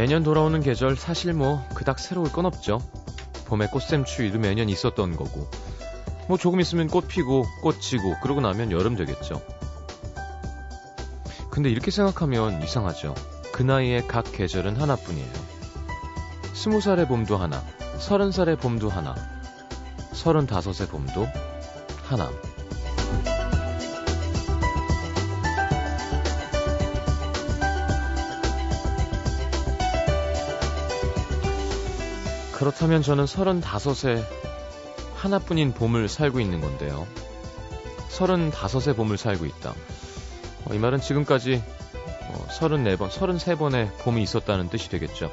매년 돌아오는 계절 사실 뭐 그닥 새로울 건 없죠. 봄에 꽃샘 추위도 매년 있었던 거고 뭐 조금 있으면 꽃 피고 꽃 지고 그러고 나면 여름 되겠죠. 근데 이렇게 생각하면 이상하죠. 그 나이에 각 계절은 하나뿐이에요. 스무 살의 봄도 하나, 서른 살의 봄도 하나, 서른 다섯의 봄도 하나. 그렇다면 저는 서른다섯에 하나뿐인 봄을 살고 있는 건데요. 서른다섯의 봄을 살고 있다. 어, 이 말은 지금까지 어, 34번, 33번의 봄이 있었다는 뜻이 되겠죠.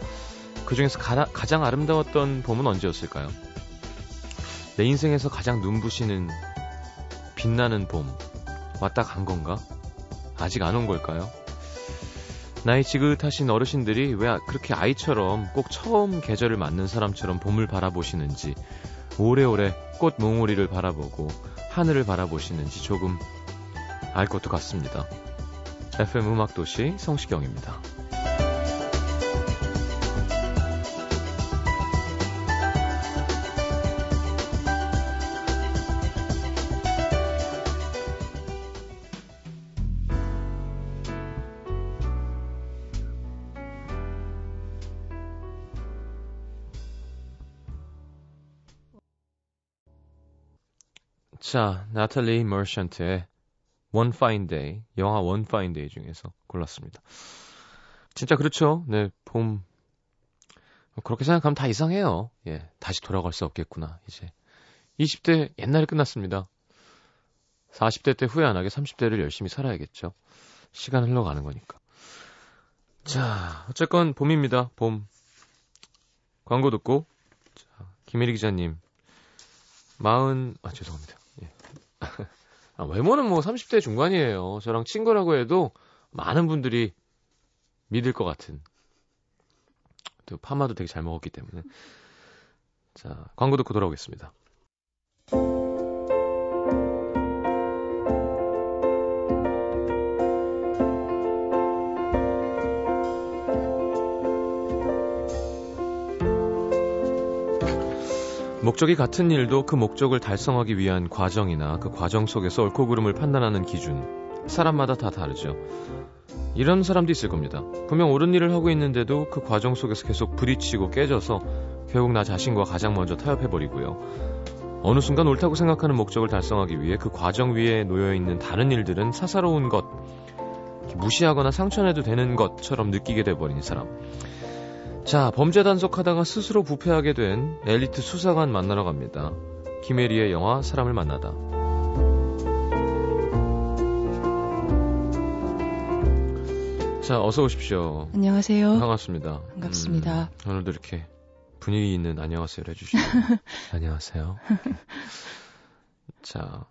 그 중에서 가장 아름다웠던 봄은 언제였을까요? 내 인생에서 가장 눈부시는 빛나는 봄 왔다 간 건가? 아직 안 온 걸까요? 나이 지긋하신 어르신들이 왜 그렇게 아이처럼 꼭 처음 계절을 맞는 사람처럼 봄을 바라보시는지 오래오래 꽃 몽우리를 바라보고 하늘을 바라보시는지 조금 알 것도 같습니다. FM 음악도시 성시경입니다. 자, 나탈리 머션트의 One Fine Day, 영화 One Fine Day 중에서 골랐습니다. 진짜 그렇죠. 네, 봄. 그렇게 생각하면 다 이상해요. 예, 다시 돌아갈 수 없겠구나, 이제. 20대 옛날에 끝났습니다. 40대 때 후회 안 하게 30대를 열심히 살아야겠죠. 시간 흘러가는 거니까. 자, 어쨌건 봄입니다. 봄. 광고 듣고, 자, 김혜리 기자님. 마흔, 아, 죄송합니다. 아, 외모는 뭐 30대 중반이에요. 저랑 친구라고 해도 많은 분들이 믿을 것 같은. 또 파마도 되게 잘 먹었기 때문에. 자, 광고 듣고 돌아오겠습니다. 목적이 같은 일도 그 목적을 달성하기 위한 과정이나 그 과정 속에서 옳고 그름을 판단하는 기준, 사람마다 다 다르죠. 이런 사람도 있을 겁니다. 분명 옳은 일을 하고 있는데도 그 과정 속에서 계속 부딪히고 깨져서 결국 나 자신과 가장 먼저 타협해버리고요. 어느 순간 옳다고 생각하는 목적을 달성하기 위해 그 과정 위에 놓여있는 다른 일들은 사사로운 것, 무시하거나 상처내도 되는 것처럼 느끼게 돼버린 사람. 자, 범죄 단속하다가 스스로 부패하게 된 엘리트 수사관 만나러 갑니다. 김혜리의 영화 사람을 만나다. 자, 어서 오십시오. 안녕하세요. 반갑습니다. 반갑습니다. 음, 오늘도 이렇게 분위기 있는 안녕하세요를 해주시고. 안녕하세요. 자,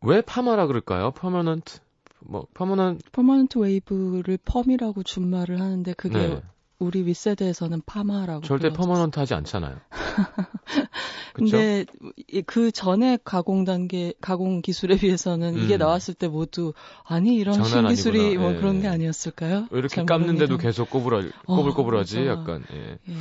왜 파마라 그럴까요? 퍼머넌트 뭐 perman permanent wave를 펌이라고 준말을 하는데 그게 네. 우리 윗세대에서는 파마라고 절대 permanent 하지 않잖아요. 근데 그 전에 가공 단계 가공 기술에 비해서는 음. 이게 나왔을 때 모두 아니 이런 신기술이 뭐 예. 그런 게 아니었을까요? 왜 이렇게 깎는데도 계속 꼬부라 꼬불꼬불하지 어, 약간 예. 예.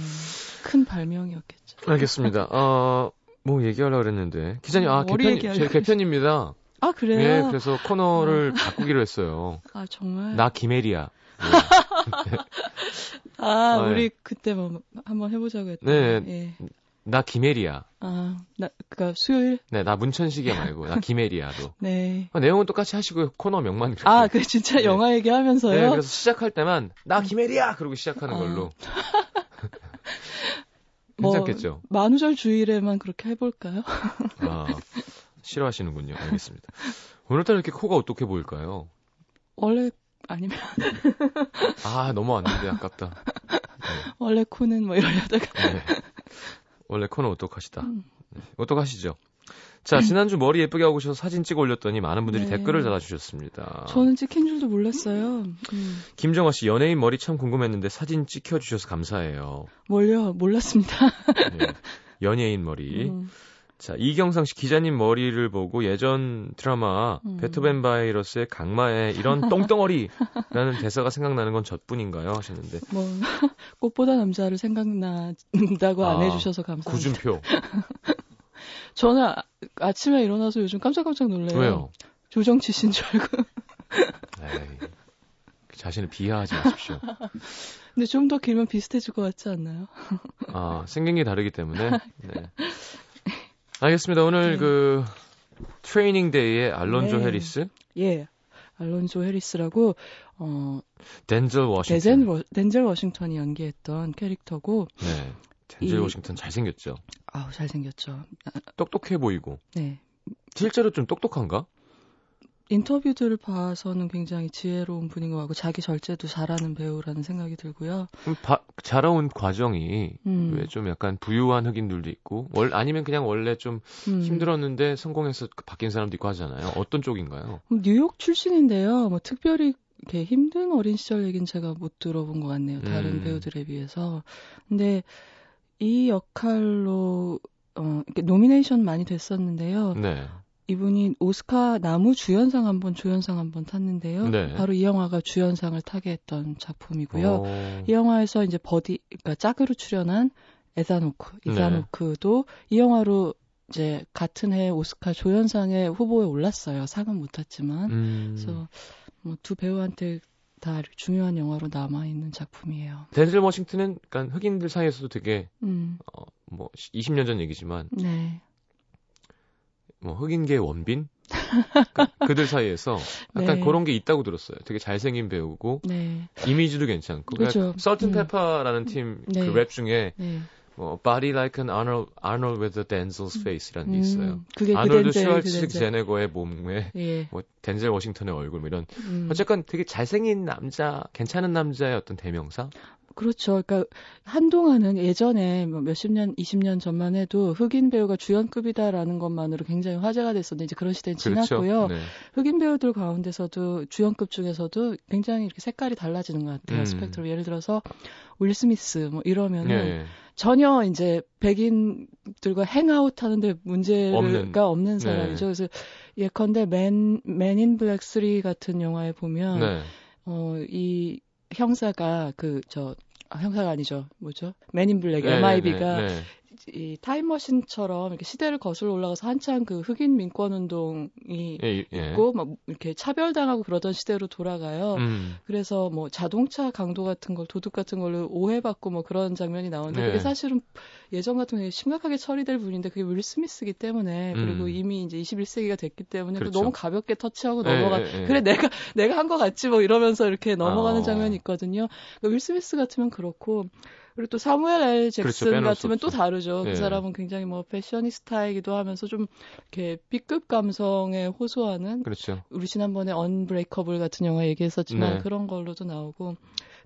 큰 발명이었겠죠. 알겠습니다. 어 뭐 얘기하려고 그랬는데 기자님 아 개편 제 개편입니다. 아, 그래요? 예, 그래서 코너를 어. 바꾸기로 했어요. 아, 정말? 나 김혜리야. 네. 아, 네. 우리 그때 뭐 한번 해보자고 했던. 네. 예. 나 김혜리야. 아, 나, 그니까 수요일? 네, 나 문천식이 말고, 나 김혜리야도. 네. 아, 내용은 똑같이 하시고, 코너 명만. 그렇게. 아, 그 진짜 네. 영화 얘기하면서요? 네, 그래서 시작할 때만, 나 김혜리야! 그러고 시작하는 아. 걸로. 괜찮겠죠? 뭐, 만우절 주일에만 그렇게 해볼까요? 아. 싫어하시는군요. 알겠습니다. 오늘따라 이렇게 코가 어떻게 보일까요? 원래 아니면 아 넘어왔는데 아깝다. 네. 원래 코는 뭐 이러려다가 네. 원래 코는 어떡하시다. 음. 네. 어떡하시죠? 자, 지난주 머리 예쁘게 하고 오셔서 사진 찍어 올렸더니 많은 분들이 네. 댓글을 달아주셨습니다. 저는 찍힌 줄도 몰랐어요. 음. 김정아 씨, 연예인 머리 참 궁금했는데 사진 찍혀 주셔서 감사해요. 뭘요? 몰랐습니다. 네. 연예인 머리. 음. 자, 이경상 씨 기자님 머리를 보고 예전 드라마 음. 베토벤 바이러스의 강마에 이런 똥덩어리라는 대사가 생각나는 건 저뿐인가요? 하셨는데. 뭐 꽃보다 남자를 생각난다고 아, 안 해주셔서 감사합니다. 구준표. 저는 아, 아침에 일어나서 요즘 깜짝깜짝 놀래요. 왜요? 조정치 씨인 줄 알고. 에이, 자신을 비하하지 마십시오. 근데 좀 더 길면 비슷해질 것 같지 않나요? 아, 생긴 게 다르기 때문에. 네. 알겠습니다. 오늘 네. 그 트레이닝 데이의 알론조 네. 해리스. 예. 알론조 해리스라고 어 덴젤 워싱턴. 덴젤 워싱턴이 연기했던 캐릭터고. 네. 덴젤 이, 워싱턴 잘생겼죠. 아우 잘생겼죠. 똑똑해 보이고. 네. 실제로 좀 똑똑한가? 인터뷰들을 봐서는 굉장히 지혜로운 분인 것 같고 자기 절제도 잘하는 배우라는 생각이 들고요. 바, 자라온 과정이 음. 왜좀 약간 부유한 흑인들도 있고 월 아니면 그냥 원래 좀 음. 힘들었는데 성공해서 바뀐 사람도 있고 하잖아요. 어떤 쪽인가요? 뉴욕 출신인데요. 뭐 특별히 이렇게 힘든 어린 시절 얘기는 제가 못 들어본 것 같네요. 다른 음. 배우들에 비해서. 근데 이 역할로 어, 이렇게 nomination 많이 됐었는데요. 네. 이분이 오스카 남우 주연상 한 번, 조연상 한 번 탔는데요. 네. 바로 이 영화가 주연상을 타게 했던 작품이고요. 오. 이 영화에서 이제 buddy, 그러니까 짝으로 출연한 에단 호크, 네. 에단 호크도 네. 이 영화로 이제 같은 해 오스카 조연상의 후보에 올랐어요. 상은 못 탔지만. 음. 그래서 뭐 두 배우한테 다 중요한 영화로 남아 있는 작품이에요. 덴젤 워싱턴은 그러니까 흑인들 사이에서도 되게 음. 어, 뭐 20년 전 얘기지만 네. 뭐 흑인계 원빈 그러니까 그들 사이에서 약간 네. 그런 게 있다고 들었어요. 되게 잘생긴 배우고 네. 이미지도 괜찮고. 그렇죠. Salt-N-Pepa라는 음. 팀 그 네. 랩 중에 네. 뭐 Body Like an Arnold, Arnold with a Denzel's Face라는 게 있어요. 음, 그게 아놀드 슈왈츠 제네거의 몸에 예. 뭐 덴젤 워싱턴의 얼굴 뭐 이런 음. 어쨌건 되게 잘생긴 남자, 괜찮은 남자의 어떤 대명사. 그렇죠. 그러니까 한동안은 예전에 뭐 몇십 년, 이십 년 전만 해도 흑인 배우가 주연급이다라는 것만으로 굉장히 화제가 됐었는데 이제 그런 시대는 그렇죠. 지났고요. 네. 흑인 배우들 가운데서도 주연급 중에서도 굉장히 이렇게 색깔이 달라지는 것 같아요. 음. 스펙트럼 예를 들어서 윌 스미스 뭐 이러면은 네. 전혀 이제 백인들과 hang out 하는데 문제가 없는, 없는 사람이죠. 네. 그래서 예컨대 Men, Men in Black 3 같은 영화에 보면, 네. 어, 이 형사가 그, 저, 아, 형사가 아니죠. 뭐죠? 맨인 블랙, 네, MIB가 네, 네. 이 타임머신처럼 이렇게 시대를 거슬러 올라가서 한창 그 흑인 민권 운동이 예, 예. 있고 막 이렇게 차별당하고 그러던 시대로 돌아가요. 음. 그래서 뭐 자동차 강도 같은 걸 도둑 같은 걸로 오해받고 뭐 그런 장면이 나오는데 예. 그게 사실은 예전 같은 게 심각하게 처리될 분인데 그게 윌 스미스기 때문에 그리고 음. 이미 이제 21세기가 됐기 때문에 그렇죠. 너무 가볍게 터치하고 예, 넘어가 예, 예. 그래 내가 내가 한것 같지 뭐 이러면서 이렇게 넘어가는 아. 장면이 있거든요. 그러니까 윌 스미스 같으면 그렇고 그리고 또 사무엘 L 잭슨 그렇죠, 같으면 또 다르죠. 그 네. 그 사람은 굉장히 뭐 패셔니스타이기도 하면서 좀 이렇게 B급 감성에 호소하는 그렇죠. 우리 지난번에 Unbreakable 같은 영화 얘기했었지만 네. 그런 걸로도 나오고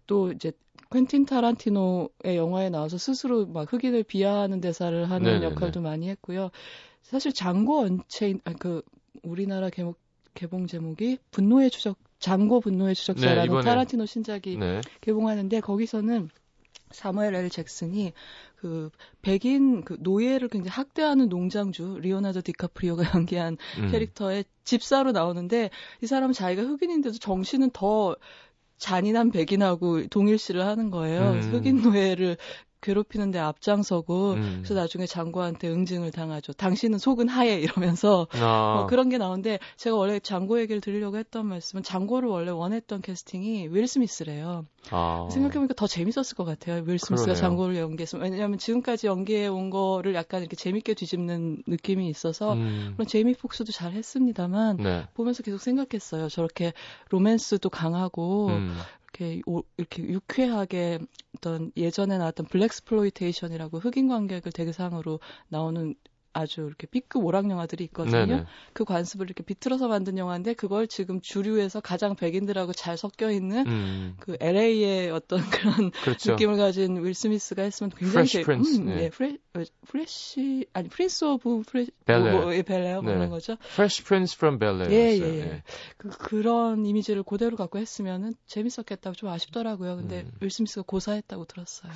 또 이제 퀸틴 타란티노의 영화에 나와서 스스로 막 흑인을 비하하는 대사를 하는 네네네. 네, 역할도 네. 많이 했고요. 사실 장고 Unchained 아, 그 우리나라 개목, 개봉 제목이 분노의 추적 장고 분노의 추적자라는 네, 타란티노 신작이 네. 개봉하는데 거기서는 사무엘 L 잭슨이 그 백인 그 노예를 굉장히 학대하는 농장주 리오나르도 디카프리오가 연기한 음. 캐릭터의 집사로 나오는데 이 사람은 자기가 흑인인데도 정신은 더 잔인한 백인하고 동일시를 하는 거예요. 음. 흑인 노예를 괴롭히는데 앞장서고 음. 그래서 나중에 장고한테 응징을 당하죠. 당신은 속은 하얘 이러면서 아. 뭐 그런 게 나오는데 제가 원래 장고 얘기를 드리려고 했던 말씀은 장고를 원래 원했던 캐스팅이 윌 스미스래요. 아. 생각해보니까 더 재밌었을 것 같아요. 윌 스미스가 그러네요. 장고를 연기했으면 왜냐하면 지금까지 연기해 온 거를 약간 이렇게 재밌게 뒤집는 느낌이 있어서 음. 물론 제이미 폭스도 잘 했습니다만 네. 보면서 계속 생각했어요. 저렇게 로맨스도 강하고 음. 이렇게 오, 이렇게 유쾌하게 어떤 예전에 나왔던 blaxploitation이라고 흑인 관객을 대상으로 나오는 아주 이렇게 B급 오락 영화들이 있거든요. 네네. 그 관습을 이렇게 비틀어서 만든 영화인데 그걸 지금 주류에서 가장 백인들하고 잘 섞여 있는 음. 그 LA의 어떤 그런 그렇죠. 느낌을 가진 윌 스미스가 했으면 굉장히 Fresh Prince. 음, 네. 네. Fre 어, Fresh 아니 Prince of Fre Bel 뭐, 예, Bel-Air 뭐 네. 그런 거죠. Fresh Prince from Bel-Air. 예, 예, 예. 그 그런 이미지를 그대로 갖고 했으면은 재밌었겠다고 좀 아쉽더라고요. 근데 음. 윌 스미스가 고사했다고 들었어요.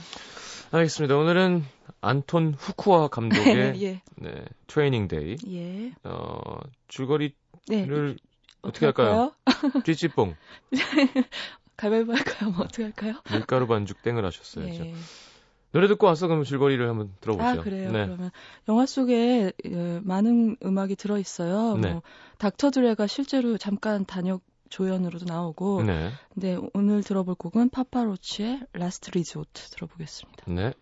알겠습니다. 오늘은 안톤 후쿠아 감독의 예. 네, Training Day. 예. 어, 줄거리를 네. 어떻게 할까요? 찌찌뽕. 가위바위보 할까요? 뭐 어떻게 할까요? 밀가루 반죽 땡을 하셨어요. 예. 노래 듣고 와서 그럼 줄거리를 한번 들어보죠. 아, 그래요. 네. 그러면 영화 속에 예, 많은 음악이 들어 있어요. 네. 뭐 닥터 드레가 실제로 잠깐 단역 조연으로도 나오고. 네. 근데 오늘 들어볼 곡은 파파로치의 Last Resort 들어보겠습니다. 네.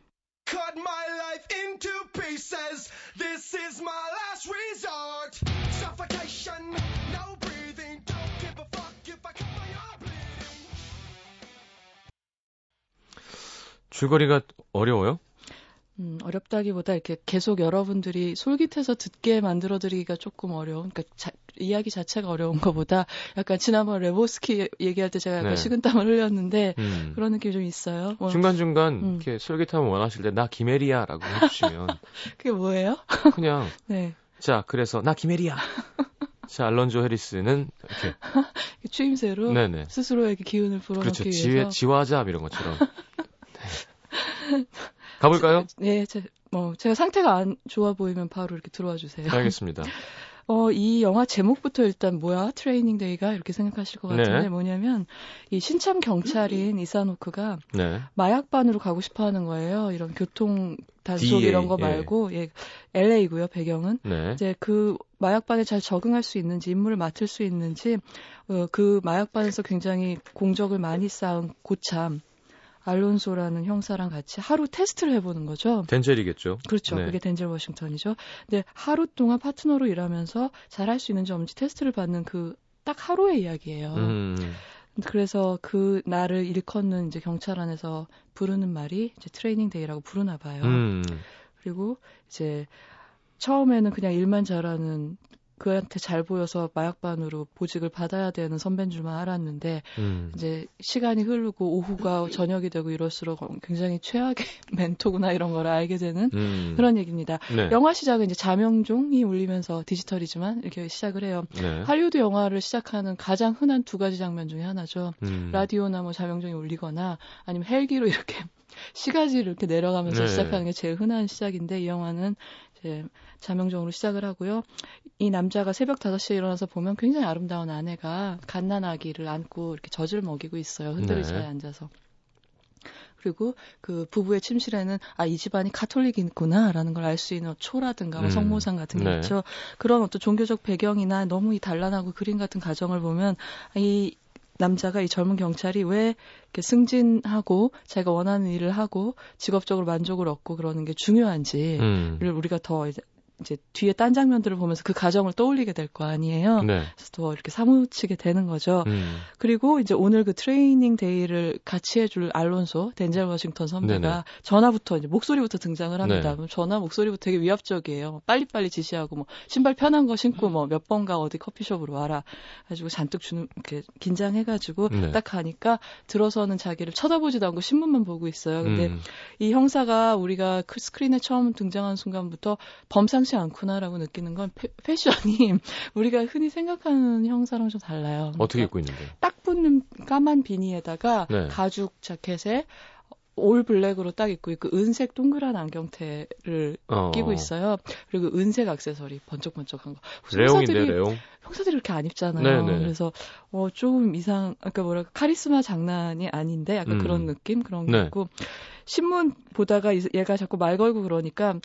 Life into pieces. This is my last resort. Suffocation, no breathing. Don't give a fuck if I cut my arm bleeding. 줄거리가 어려워요? 음, 어렵다기보다 이렇게 계속 여러분들이 솔깃해서 듣게 만들어드리기가 조금 어려운, 그러니까 자, 이야기 자체가 어려운 것보다 약간 지난번 레보스키 얘기할 때 제가 약간 네. 식은땀을 흘렸는데 음. 그런 느낌이 좀 있어요. 뭐, 중간중간 음. 이렇게 솔깃함을 원하실 때 나 김혜리야라고 해주시면 그게 뭐예요? 그냥 네. 자 그래서 나 김혜리야. 자 알론조 해리스는 이렇게 추임새로 네네. 스스로에게 기운을 불어넣기 그렇죠. 위해서 지 지화자 이런 것처럼. 네. 가볼까요? 네, 제, 뭐 제가 상태가 안 좋아 보이면 바로 이렇게 들어와 주세요. 알겠습니다. 어, 이 영화 제목부터 일단 뭐야? Training Day가 이렇게 생각하실 것 같은데 네. 뭐냐면 이 신참 경찰인 이선 호크가 네. 마약반으로 가고 싶어 하는 거예요. 이런 교통 단속 DA, 이런 거 예. 말고 예. 예 LA고요, 배경은. 네. 이제 그 마약반에 잘 적응할 수 있는지 임무를 맡을 수 있는지 어, 그 마약반에서 굉장히 공적을 많이 쌓은 고참 알론소라는 형사랑 같이 하루 테스트를 해보는 거죠. 덴젤이겠죠. 그렇죠. 네. 그게 덴젤 워싱턴이죠. 근데 하루 동안 파트너로 일하면서 잘할 수 있는지 없는지 테스트를 받는 그 딱 하루의 이야기예요. 음. 그래서 그 날을 일컫는 이제 경찰 안에서 부르는 말이 이제 Training Day라고 부르나 봐요. 음. 그리고 이제 처음에는 그냥 일만 잘하는 그한테 잘 보여서 마약반으로 보직을 받아야 되는 선배인 줄만 알았는데 음. 이제 시간이 흐르고 오후가 저녁이 되고 이럴수록 굉장히 최악의 멘토구나 이런 걸 알게 되는 음. 그런 얘기입니다. 네. 영화 시작은 이제 자명종이 울리면서 디지털이지만 이렇게 시작을 해요. 네. 할리우드 영화를 시작하는 가장 흔한 두 가지 장면 중에 하나죠. 음. 라디오나 뭐 자명종이 울리거나 아니면 헬기로 이렇게 시가지를 이렇게 내려가면서 네. 시작하는 게 제일 흔한 시작인데 이 영화는 이제 자명종으로 시작을 하고요. 이 남자가 새벽 5시에 일어나서 보면 굉장히 아름다운 아내가 갓난아기를 안고 이렇게 젖을 먹이고 있어요. 흔들의자에 네. 앉아서. 그리고 그 부부의 침실에는 아 이 집안이 카톨릭이구나라는 걸 알 수 있는 초라든가 뭐 음. 성모상 같은 게 네. 있죠. 그런 어떤 종교적 배경이나 너무 이 단란하고 그림 같은 가정을 보면 이 남자가 이 젊은 경찰이 왜 이렇게 승진하고 자기가 원하는 일을 하고 직업적으로 만족을 얻고 그러는 게 중요한지를 음. 우리가 더 이제 뒤에 딴 장면들을 보면서 그 가정을 떠올리게 될 거 아니에요. 네. 그래서 더 이렇게 사무치게 되는 거죠. 음. 그리고 이제 오늘 그 트레이닝 데이를 같이 해줄 알론소 덴젤 워싱턴 선배가 네네. 전화부터 이제 목소리부터 등장을 합니다. 네. 전화 목소리부터 되게 위압적이에요. 빨리빨리 지시하고 뭐 신발 편한 거 신고 뭐 몇 번가 어디 커피숍으로 와라. 가지고 잔뜩 주는 이렇게 긴장해가지고 네. 딱 가니까 들어서는 자기를 쳐다보지도 않고 신문만 보고 있어요. 근데 음. 이 형사가 우리가 그 스크린에 처음 등장한 순간부터 범상 치 심상치 않구나라고 느끼는 건 패션이 우리가 흔히 생각하는 형사랑 좀 달라요. 어떻게 입고 있는데? 딱 붙는 까만 비니에다가 네. 가죽 자켓에 all black으로 딱 입고 있고 은색 동그란 안경테를 어. 끼고 있어요. 그리고 은색 액세서리 번쩍번쩍한 거. 레옹인데 레옹. 형사들이 이렇게 안 입잖아요. 네네. 그래서 어 조금 이상 아까 뭐랄까 카리스마 장난이 아닌데 약간 음. 그런 느낌 그런 게 네. 있고 신문 보다가 얘가 자꾸 말 걸고 그러니까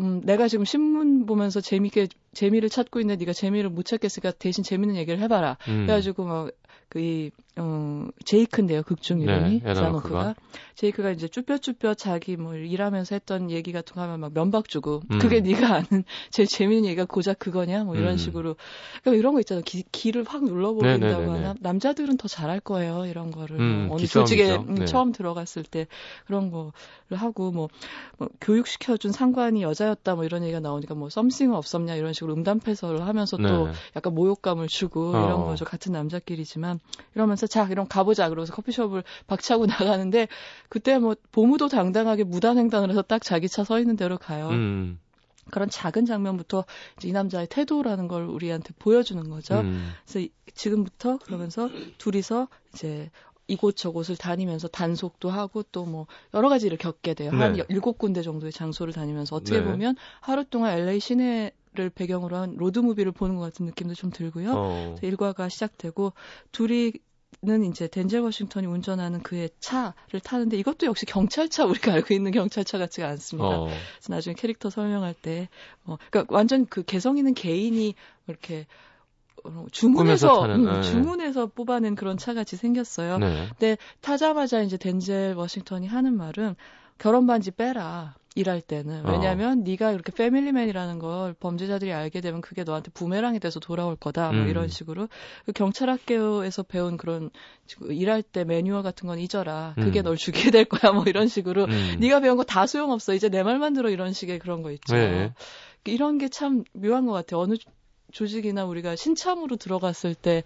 음, 내가 지금 신문 보면서 재미있게 재미를 찾고 있는데 네가 재미를 못 찾겠으니까 대신 재밌는 얘기를 해봐라. 음. 그래가지고 막 그 이 어, 제이크인데요, 극중 이름이. 네, 자노크가. 제이크가 이제 쭈뼛쭈뼛 자기 뭐 일하면서 했던 얘기 같은 거 하면 막 면박 주고, 음. 그게 네가 아는 제일 재밌는 얘기가 고작 그거냐? 뭐 이런 음. 식으로. 그러니까 이런 거 있잖아. 기, 기를 확 눌러버린다고 네, 하나? 남자들은 더 잘할 거예요, 이런 거를. 음, 뭐 어느 조직에 음, 네. 처음 들어갔을 때 그런 거를 하고, 뭐, 뭐 교육시켜준 상관이 여자였다, 뭐 이런 얘기가 나오니까 뭐 썸씽은 없었냐, 이런 식으로 음담패설을 하면서 또 네. 약간 모욕감을 주고 어. 이런 거죠. 같은 남자끼리지만. 이러면서 자, 이럼 가보자. 그러면서 커피숍을 박차고 나가는데 그때 뭐 보무도 당당하게 무단 횡단을 해서 딱 자기 차 서 있는 대로 가요. 음. 그런 작은 장면부터 이 남자의 태도라는 걸 우리한테 보여주는 거죠. 음. 그래서 지금부터 그러면서 둘이서 이제 이곳저곳을 다니면서 단속도 하고 또 뭐 여러 가지를 겪게 돼요. 네. 한 일곱 군데 정도의 장소를 다니면서 어떻게 네. 보면 하루 동안 LA 시내 를 배경으로 한 로드 무비를 보는 것 같은 느낌도 좀 들고요. 어. 일과가 시작되고 둘이 는 이제 덴젤 워싱턴이 운전하는 그의 차를 타는데 이것도 역시 경찰차 우리가 알고 있는 경찰차 같지가 않습니다. 어. 그래서 나중에 캐릭터 설명할 때, 어, 그러니까 완전 그 개성 있는 개인이 이렇게 어, 주문해서 타는, 음, 네. 주문해서 뽑아낸 그런 차같이 생겼어요. 네. 근데 타자마자 이제 덴젤 워싱턴이 하는 말은 결혼 반지 빼라. 일할 때는 어. 왜냐하면 어. 네가 이렇게 패밀리맨이라는 걸 범죄자들이 알게 되면 그게 너한테 부메랑이 돼서 돌아올 거다 뭐 음. 이런 식으로 그 경찰 학교에서 배운 그런 일할 때 매뉴얼 같은 건 잊어라 그게 음. 널 죽이게 될 거야 뭐 이런 식으로 음. 네가 배운 거 다 소용없어 이제 내 말만 들어 이런 식의 그런 거 있죠 네. 이런 게 참 묘한 것 같아요 어느 조직이나 우리가 신참으로 들어갔을 때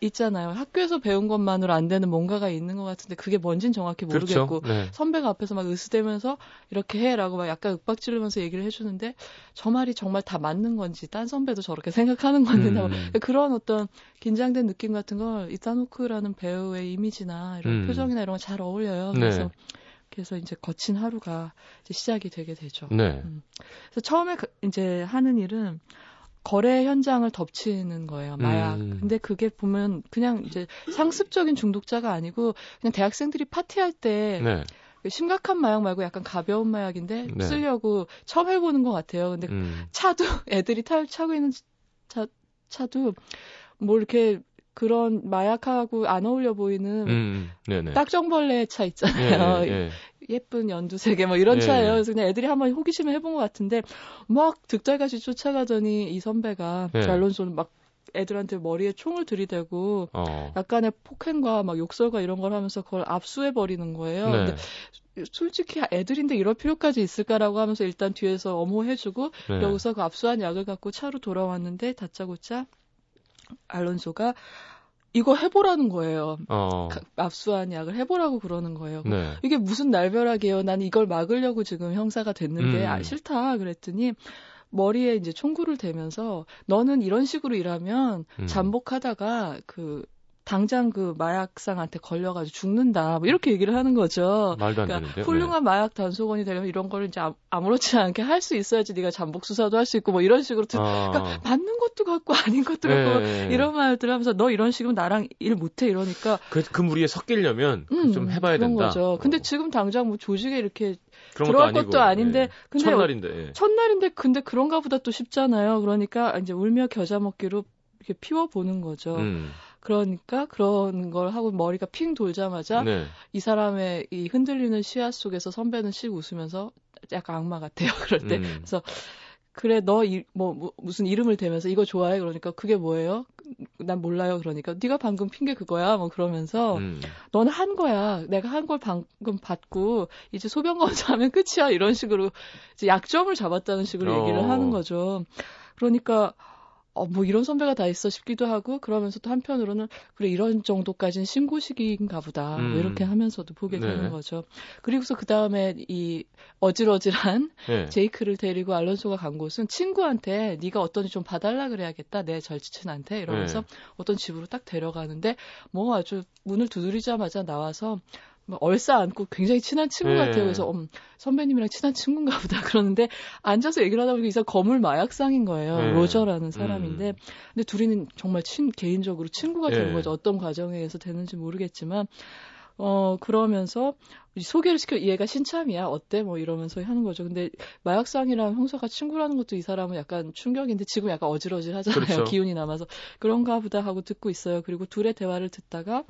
있잖아요. 학교에서 배운 것만으로 안 되는 뭔가가 있는 것 같은데 그게 뭔진 정확히 그렇죠. 모르겠고 그렇죠. 네. 선배가 앞에서 막 으스대면서 이렇게 해라고 막 약간 윽박 지르면서 얘기를 해주는데 저 말이 정말 다 맞는 건지 딴 선배도 저렇게 생각하는 건지 음. 그런 어떤 긴장된 느낌 같은 걸 이타노크라는 배우의 이미지나 이런 음. 표정이나 이런 거 잘 어울려요. 네. 그래서 그래서 이제 거친 하루가 이제 시작이 되게 되죠. 네. 음. 그래서 처음에 그 이제 하는 일은 거래 현장을 덮치는 거예요, 마약. 음. 근데 그게 보면 그냥 이제 상습적인 중독자가 아니고 그냥 대학생들이 파티할 때 네. 심각한 마약 말고 약간 가벼운 마약인데 네. 쓰려고 처음 해보는 것 같아요. 근데 음. 차도 애들이 타, 차고 있는 차, 차도 뭐 이렇게 그런 마약하고 안 어울려 보이는 음, 딱정벌레 차 있잖아요. 예, 예, 예. 예쁜 연두색의 뭐 이런 예. 차예요. 그래서 그냥 애들이 한번 호기심을 해본 것 같은데 막 득달같이 쫓아가더니 이 선배가 예. 알론소는 막 애들한테 머리에 총을 들이대고 어. 약간의 폭행과 막 욕설과 이런 걸 하면서 그걸 압수해 버리는 거예요. 네. 근데 솔직히 애들인데 이럴 필요까지 있을까라고 하면서 일단 뒤에서 엄호해주고 네. 여기서 그 압수한 약을 갖고 차로 돌아왔는데 다짜고짜 알론소가 이거 해보라는 거예요. 어. 압수한 약을 해보라고 그러는 거예요. 네. 이게 무슨 날벼락이에요. 난 이걸 막으려고 지금 형사가 됐는데 음. 아, 싫다 그랬더니 머리에 이제 총구를 대면서 너는 이런 식으로 일하면 음. 잠복하다가 그 당장 그 마약상한테 걸려가지고 죽는다. 뭐 이렇게 얘기를 하는 거죠. 말도 안 그러니까 되는데. 훌륭한 네. 마약 단속원이 되려면 이런 거를 이제 아무렇지 않게 할 수 있어야지 네가 잠복 수사도 할 수 있고 뭐 이런 식으로 들, 아. 그러니까 맞는 것도 같고 아닌 것도 네. 같고 네. 이런 말들 하면서 너 이런 식으로 나랑 일 못해 이러니까 그, 그 무리에 섞이려면 음, 좀 해봐야 그런 된다. 거죠. 근데 어. 지금 당장 뭐 조직에 이렇게 들어갈 것도, 것도 아닌데 예. 근데 첫날인데 예. 첫날인데 근데 그런가 보다 또 쉽잖아요. 그러니까 이제 울며 겨자 먹기로 이렇게 피워 보는 거죠. 음. 그러니까 그런 걸 하고 머리가 핑 돌자마자 네. 이 사람의 이 흔들리는 시야 속에서 선배는 씩 웃으면서 약간 악마 같아요. 그럴 때. 음. 그래서 그래 너뭐 뭐, 무슨 이름을 대면서 이거 좋아해 그러니까 그게 뭐예요? 난 몰라요 그러니까 네가 방금 핑계 그거야 뭐 그러면서 음. 너는 한 거야 내가 한 걸 방금 받고 이제 소변 검사하면 끝이야 이런 식으로 이제 약점을 잡았다는 식으로 어. 얘기를 하는 거죠 그러니까 어, 뭐 이런 선배가 다 있어 싶기도 하고 그러면서 또 한편으로는 그래 이런 정도까지는 신고식인가 보다 뭐 음. 뭐 이렇게 하면서도 보게 네. 되는 거죠. 그리고서 그 다음에 이 어질어질한 네. 제이크를 데리고 알론소가 간 곳은 친구한테 네가 어떤지 좀 봐달라 그래야겠다 내 절친한테 이러면서 네. 어떤 집으로 딱 데려가는데 뭐 아주 문을 두드리자마자 나와서 얼싸 안고 굉장히 친한 친구 네. 같아요. 그래서 음, 선배님이랑 친한 친구인가 보다 그러는데 앉아서 얘기를 하다 보니까 이사 거물 마약상인 거예요. 네. 로저라는 사람인데 음. 근데 둘이는 정말 친 개인적으로 친구가 되는 네. 거죠. 어떤 과정에 의해서 되는지 모르겠지만 어 그러면서 소개를 시켜 얘가 신참이야 어때 뭐 이러면서 하는 거죠. 근데 마약상이랑 형사가 친구라는 것도 이 사람은 약간 충격인데 지금 약간 어질어질 하잖아요. 그렇죠. 기운이 남아서 그런가 보다 하고 듣고 있어요. 그리고 둘의 대화를 듣다가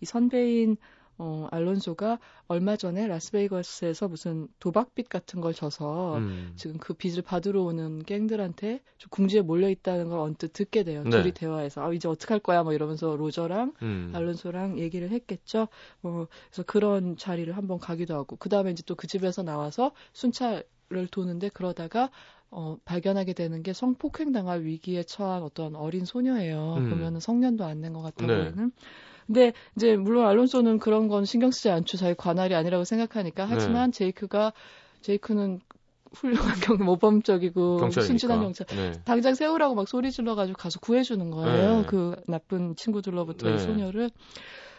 이 선배인 어, 알론소가 얼마 전에 라스베이거스에서 무슨 도박빚 같은 걸 져서 음. 지금 그 빚을 받으러 오는 갱들한테 좀 궁지에 몰려 있다는 걸 언뜻 듣게 돼요. 네. 둘이 대화에서 아 이제 어떡할 거야 뭐 이러면서 로저랑 음. 알론소랑 얘기를 했겠죠. 뭐 그래서 그런 자리를 한번 가기도 하고 그 다음에 이제 또 그 집에서 나와서 순찰을 도는데 그러다가 어, 발견하게 되는 게 성폭행 당할 위기에 처한 어떤 어린 소녀예요. 음. 보면은 성년도 안 된 것 같아 네. 보이는. 근데 이제 물론 알론소는 그런 건 신경 쓰지 않죠. 자기 관할이 아니라고 생각하니까. 네. 하지만 네. 제이크가 제이크는 훌륭한 경 모범적이고 경찰이니까. 순진한 경찰. 네. 당장 세우라고 막 소리 질러가지고 가서 구해주는 거예요. 네. 그 나쁜 친구들로부터 이 네. 소녀를.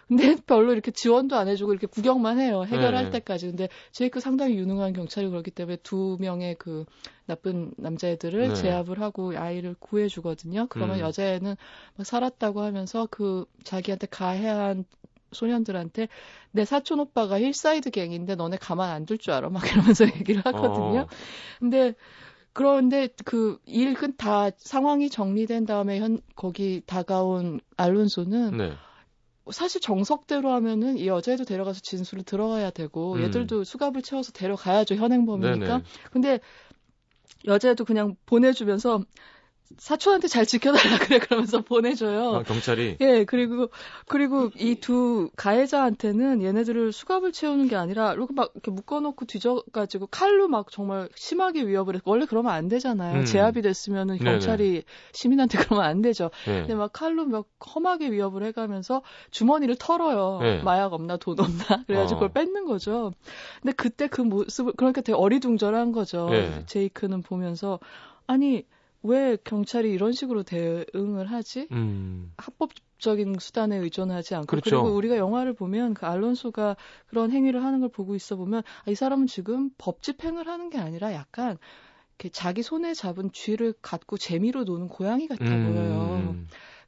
근데 별로 이렇게 지원도 안 해주고 이렇게 구경만 해요. 해결할 네. 때까지. 근데 제이크 상당히 유능한 경찰이 그렇기 때문에 두 명의 그 나쁜 남자애들을 네. 제압을 하고 아이를 구해주거든요. 그러면 음. 여자애는 막 살았다고 하면서 그 자기한테 가해한 소년들한테 내 사촌 오빠가 힐사이드 갱인데 너네 가만 안 둘 줄 알아? 막 이러면서 얘기를 하거든요. 어. 근데 그런데 그 일은 다 상황이 정리된 다음에 현 거기 다가온 알론소는 네. 사실 정석대로 하면은 이 여자애도 데려가서 진술을 들어가야 되고 음. 얘들도 수갑을 채워서 데려가야죠 현행범이니까. 네네. 근데 여자애도 그냥 보내주면서 사촌한테 잘 지켜달라 그래 그러면서 보내줘요. 아, 경찰이. 예 그리고 그리고 이 두 가해자한테는 얘네들을 수갑을 채우는 게 아니라 이렇게 막 이렇게 묶어놓고 뒤져가지고 칼로 막 정말 심하게 위협을 해. 원래 그러면 안 되잖아요. 음. 제압이 됐으면은 경찰이 네네. 시민한테 그러면 안 되죠. 네. 근데 막 칼로 막 험하게 위협을 해가면서 주머니를 털어요. 네. 마약 없나 돈 없나 그래가지고 어. 그걸 뺏는 거죠. 근데 그때 그 모습을 그러니까 되게 어리둥절한 거죠. 네. 제이크는 보면서 아니. 왜 경찰이 이런 식으로 대응을 하지? 음. 합법적인 수단에 의존하지 않고 그렇죠. 그리고 우리가 영화를 보면 그 알론소가 그런 행위를 하는 걸 보고 있어 보면 아, 이 사람은 지금 법 집행을 하는 게 아니라 약간 이렇게 자기 손에 잡은 쥐를 갖고 재미로 노는 고양이 같아 음. 보여요.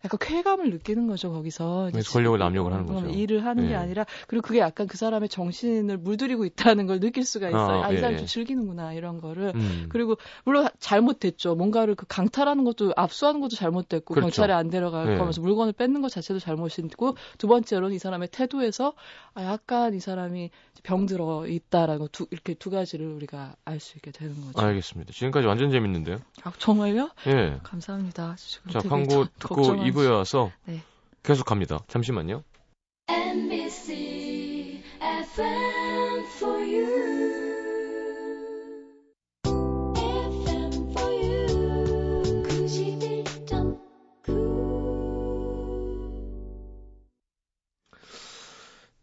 약간 쾌감을 느끼는 거죠 거기서. 권력을 남용을 하는 거죠. 일을 하는 네. 게 아니라 그리고 그게 약간 그 사람의 정신을 물들이고 있다는 걸 느낄 수가 있어요. 아, 아, 이 사람 좀 예. 즐기는구나 이런 거를. 음. 그리고 물론 잘못됐죠. 뭔가를 그 강탈하는 것도 압수하는 것도 잘못됐고 그렇죠. 경찰에 안 데려갈 네. 거면서 물건을 뺏는 것 자체도 잘못이고 두 번째로는 이 사람의 태도에서 아 약간 이 사람이 병들어 있다라는 두, 이렇게 두 가지를 우리가 알 수 있게 되는 거죠. 알겠습니다. 지금까지 완전 재밌는데요. 아, 정말요? 예. 감사합니다. 자, 광고 듣고 2부에 와서 네. 계속 갑니다. 잠시만요. MBC FM for you.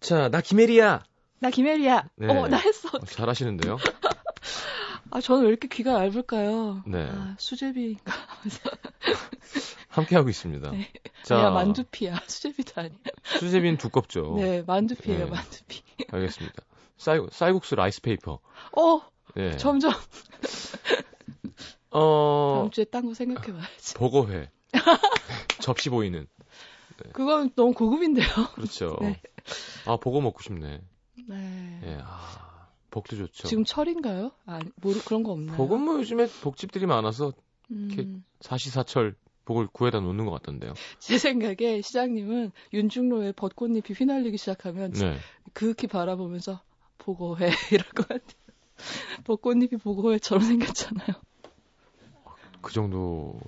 자, 나 김혜리야. 나 김혜리야. 네. 어, 나 했어. 어, 잘하시는데요. 아, 저는 왜 이렇게 귀가 얇을까요? 네. 아, 수제비인가 함께하고 있습니다. 네. 자. 야, 만두피야. 수제비도 아니야. 수제비는 두껍죠. 네, 만두피예요, 네. 만두피. 알겠습니다. 쌀, 쌀국수 rice paper. 어, 네. 점점. 어. 다음 주에 딴 거 생각해봐야지. 복어회. 접시 보이는. 네. 그건 너무 고급인데요. 그렇죠. 네. 아, 복어 먹고 싶네. 네. 예, 아, 복도 좋죠. 지금 철인가요? 아, 뭐 그런 거 없나요? 복은 뭐 요즘에 복집들이 많아서 이렇게 음. 사시사철 복을 구해다 놓는 것 같던데요. 제 생각에 시장님은 윤중로에 벚꽃잎이 휘날리기 시작하면 네. 그윽히 바라보면서 보고해 이럴 것 같아요. 벚꽃잎이 보고해처럼 생겼잖아요. 그 정도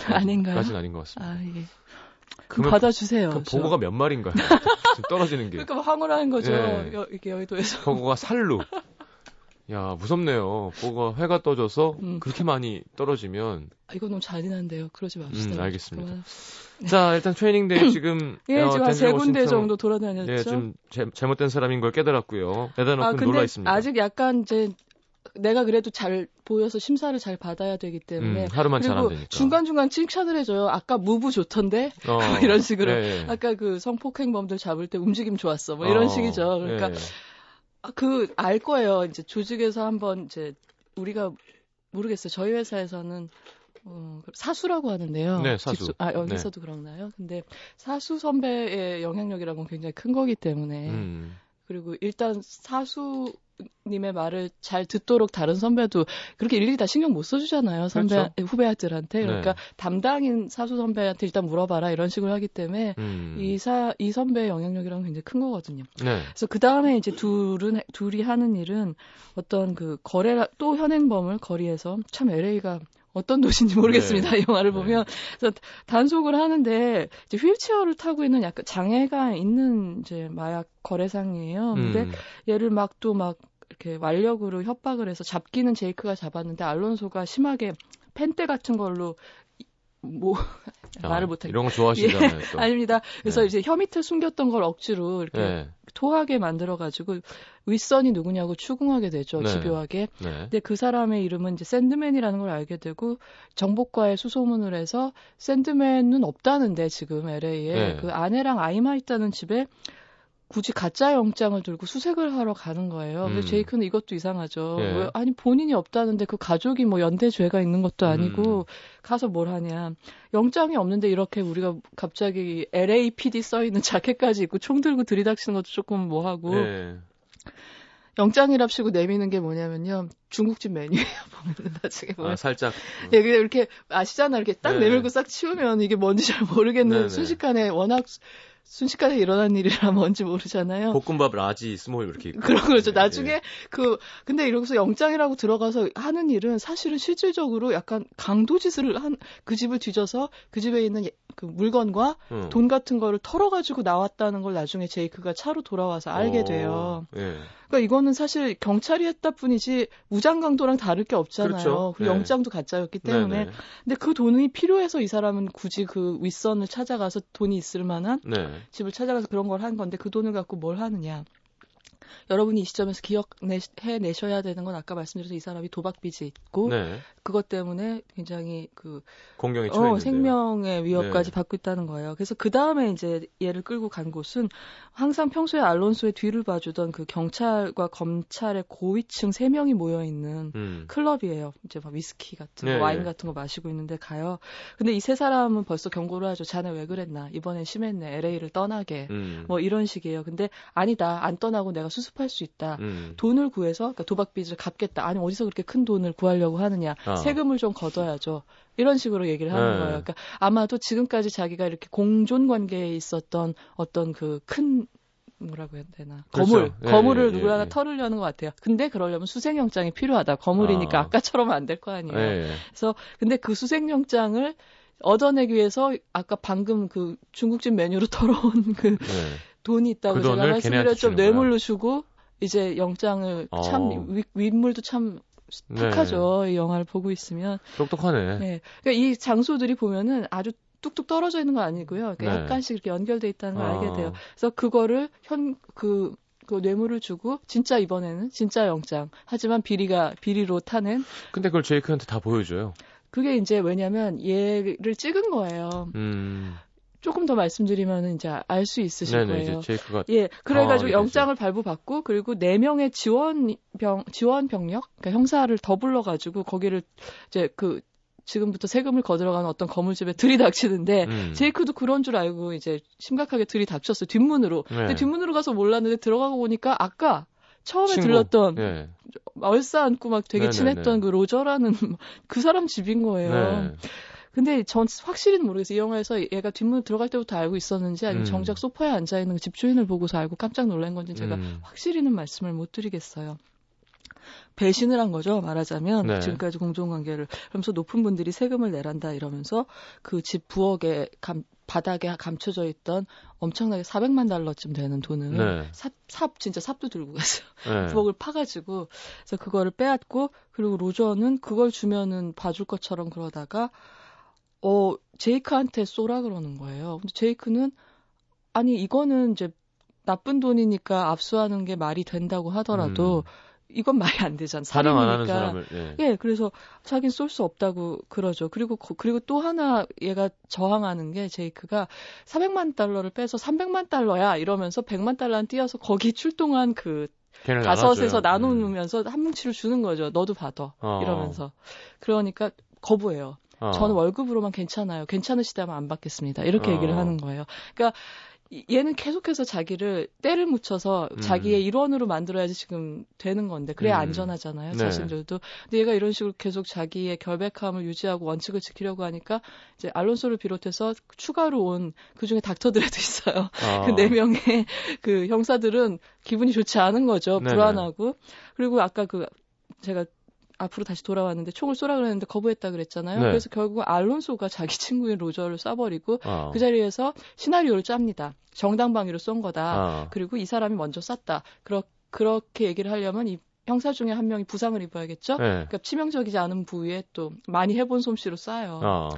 아닌가요? 아닌 것 같습니다. 아, 예. 그럼 받아주세요. 그 보고가 몇 마리인가요? 지금 떨어지는 게. 그러니까 황홀한 거죠. 네. 여, 이게 여의도에서. 보고가 살루. 야 무섭네요. 복어가 회가 떠져서 음. 그렇게 많이 떨어지면. 아, 이거 너무 잔인한데요. 그러지 맙시다. 음, 알겠습니다. 네. 자 일단 Training Day 지금 예, 어, 지금 세 군데 정도 돌아다녔죠. 예, 좀 제, 잘못된 사람인 걸 깨달았고요. 대단히 아, 놀라 있습니다. 아직 약간 이제 내가 그래도 잘 보여서 심사를 잘 받아야 되기 때문에 음, 하루만 잘안 되니까 중간 중간 칭찬을 해줘요. 아까 move 좋던데 어, 이런 식으로 네. 아까 그 성폭행범들 잡을 때 움직임 좋았어 뭐 이런 어, 식이죠. 그러니까 네. 그 알 거예요. 이제 조직에서 한번 이제 우리가 모르겠어요. 저희 회사에서는 어, 사수라고 하는데요. 네, 사수. 집수, 아, 여기서도 네. 그렇나요? 근데 사수 선배의 영향력이라고 굉장히 큰 거기 때문에. 음. 그리고 일단 사수 님의 말을 잘 듣도록 다른 선배도 그렇게 일일이 다 신경 못 써주잖아요. 선배 그렇죠. 후배들한테 그러니까 네. 담당인 사수 선배한테 일단 물어봐라 이런 식으로 하기 때문에 음. 이사 이 선배의 영향력이랑 굉장히 큰 거거든요. 네. 그래서 그 다음에 이제 둘은 둘이 하는 일은 어떤 그 거래 또 현행범을 거리에서 참 LA가 어떤 도시인지 모르겠습니다. 네. 이 영화를 네. 보면. 네. 그래서 단속을 하는데 이제 휠체어를 타고 있는 약간 장애가 있는 이제 마약 거래상이에요. 근데 음. 얘를 막 또막 막 이렇게 완력으로 협박을 해서 잡기는 제이크가 잡았는데 알론소가 심하게 펜대 같은 걸로 뭐 아, 말을 못해 이런 거 좋아하시잖아요. 예, 아닙니다. 그래서 네. 이제 혀 밑에 숨겼던 걸 억지로 이렇게 네. 토하게 만들어 가지고 윗선이 누구냐고 추궁하게 되죠. 네. 집요하게. 네. 근데 그 사람의 이름은 이제 샌드맨이라는 걸 알게 되고 정보과에 수소문을 해서 샌드맨은 없다는데 지금 LA에 네. 그 아내랑 아이만 있다는 집에 굳이 가짜 영장을 들고 수색을 하러 가는 거예요. 음. 근데 제이크는 이것도 이상하죠. 예. 왜, 아니 본인이 없다는데 그 가족이 뭐 연대 죄가 있는 것도 아니고 음. 가서 뭘 하냐. 영장이 없는데 이렇게 우리가 갑자기 LAPD 써 있는 자켓까지 입고 총 들고 들이닥치는 것도 조금 뭐하고. 예. 영장이랍시고 내미는 게 뭐냐면요. 중국집 메뉴예요. 보면 나중에 보면. 아, 살짝. 예, 그냥 이렇게 아시잖아. 이렇게 딱 네. 내밀고 싹 치우면 이게 뭔지 잘 모르겠는 네, 네. 순식간에 워낙 순식간에 일어난 일이라 뭔지 모르잖아요. 볶음밥 large small 이렇게 그런 거죠. 나중에 예. 그 근데 이러고서 영장이라고 들어가서 하는 일은 사실은 실질적으로 약간 강도짓을 한 그 집을 뒤져서 그 집에 있는 그 물건과 음. 돈 같은 거를 털어가지고 나왔다는 걸 나중에 제이크가 차로 돌아와서 알게 어, 돼요. 예. 그러니까 이거는 사실 경찰이 했다 뿐이지 무장강도랑 다를 게 없잖아요. 그렇죠. 그 네. 영장도 가짜였기 때문에. 네네. 근데 그 돈이 필요해서 이 사람은 굳이 그 윗선을 찾아가서 돈이 있을 만한 네. 집을 찾아가서 그런 걸 한 건데 그 돈을 갖고 뭘 하느냐. 여러분이 이 시점에서 기억해 내셔야 되는 건 아까 말씀드렸던 이 사람이 도박 빚이 있고 네. 그것 때문에 굉장히 그 공경에 처해 어, 생명의 위협까지 네. 받고 있다는 거예요. 그래서 그 다음에 이제 얘를 끌고 간 곳은 항상 평소에 알론소의 뒤를 봐주던 그 경찰과 검찰의 고위층 세 명이 모여 있는 음. 클럽이에요. 이제 막 위스키 같은 네. 와인 같은 거 마시고 있는데 가요. 근데 이 세 사람은 벌써 경고를 하죠. 자네 왜 그랬나? 이번엔 심했네. LA를 떠나게. 음. 뭐 이런 식이에요. 근데 아니다. 안 떠나고 내가 수 습할 수 있다. 음. 돈을 구해서 그러니까 도박 빚을 갚겠다. 아니 어디서 그렇게 큰 돈을 구하려고 하느냐. 어. 세금을 좀 걷어야죠. 이런 식으로 얘기를 하는 네. 거예요. 그러니까 아마도 지금까지 자기가 이렇게 공존 관계에 있었던 어떤 그 큰 뭐라고 해야 되나 그렇죠. 거물 예, 거물을 예, 누구나 예, 털으려는 것 같아요. 근데 그러려면 수색영장이 필요하다. 거물이니까 아. 까처럼 안 될 거 아니에요. 예, 그래서 근데 그 수색영장을 얻어내기 위해서 아까 방금 그 중국집 메뉴로 털어온 그 네. 돈이 있다고 그 제가 말씀드렸죠. 좀 뇌물로 주고 이제 영장을 어. 참 윗, 윗물도 참 탁하죠. 네. 이 영화를 보고 있으면. 똑똑하네. 네. 그러니까 이 장소들이 보면은 아주 뚝뚝 떨어져 있는 거 아니고요. 그러니까 네. 약간씩 이렇게 연결돼 있다는 걸 아. 알게 돼요. 그래서 그거를 현, 그, 그 뇌물을 주고 진짜 이번에는 진짜 영장. 하지만 비리가 비리로 타는. 근데 그걸 제이크한테 다 보여줘요. 그게 이제 왜냐면 얘를 찍은 거예요. 음. 조금 더 말씀드리면 이제 알 수 있으실 네네, 거예요. 제이크가 예, 그래가지고 영장을 발부받고 그리고 네 명의 지원 병 지원 병력, 그러니까 형사를 더 불러가지고 거기를 이제 그 지금부터 세금을 거들어가는 어떤 건물집에 들이닥치는데 음. 제이크도 그런 줄 알고 이제 심각하게 들이닥쳤어요 뒷문으로. 네. 근데 뒷문으로 가서 몰랐는데 들어가고 보니까 아까 처음에 친구. 들렀던 네. 얼싸 안고 막 되게 네네네. 친했던 그 로저라는 그 사람 집인 거예요. 네. 근데 전 확실히는 모르겠어요. 이 영화에서 얘가 뒷문 들어갈 때부터 알고 있었는지 아니면 음. 정작 소파에 앉아 있는 그 집주인을 보고서 알고 깜짝 놀란 건지 제가 음. 확실히는 말씀을 못 드리겠어요. 배신을 한 거죠. 말하자면 네. 지금까지 공정관계를 그러면서 높은 분들이 세금을 내란다 이러면서 그 집 부엌에 감, 바닥에 감춰져 있던 엄청나게 400만 달러쯤 되는 돈을 네. 삽, 삽 진짜 삽도 들고 갔어요. 네. 부엌을 파가지고 그래서 그거를 빼앗고 그리고 로저는 그걸 주면은 봐줄 것처럼 그러다가 어, 제이크한테 쏘라 그러는 거예요. 근데 제이크는 아니 이거는 이제 나쁜 돈이니까 압수하는 게 말이 된다고 하더라도 음. 이건 말이 안 되잖아. 사랑 안 하는 사람을. 예. 예 그래서 자긴 쏠수 없다고 그러죠. 그리고 그리고 또 하나 얘가 저항하는 게 제이크가 400만 달러를 빼서 300만 달러야 이러면서 100만 달러는 띄어서 거기 출동한 그 가섯에서 나누면서 음. 한 뭉치를 주는 거죠. 너도 받아. 어. 이러면서. 그러니까 거부해요. 어. 저는 월급으로만 괜찮아요. 괜찮으시다면 안 받겠습니다. 이렇게 어. 얘기를 하는 거예요. 그러니까 얘는 계속해서 자기를 때를 묻혀서 음. 자기의 일원으로 만들어야지 지금 되는 건데 그래야 음. 안전하잖아요 네. 자신들도 근데 얘가 이런 식으로 계속 자기의 결백함을 유지하고 원칙을 지키려고 하니까 이제 알론소를 비롯해서 추가로 온 그중에 닥터들에도 있어요 아. 그네 명의 그 형사들은 기분이 좋지 않은 거죠 네네. 불안하고 그리고 아까 그 제가 앞으로 다시 돌아왔는데 총을 쏘라 그랬는데 거부했다 그랬잖아요. 네. 그래서 결국 알론소가 자기 친구인 로저를 쏴버리고 어. 그 자리에서 시나리오를 짭니다. 정당방위로 쏜 거다. 어. 그리고 이 사람이 먼저 쐈다. 그러, 그렇게 얘기를 하려면 이 형사 중에 한 명이 부상을 입어야겠죠. 네. 그러니까 치명적이지 않은 부위에 또 많이 해본 솜씨로 쏴요. 어.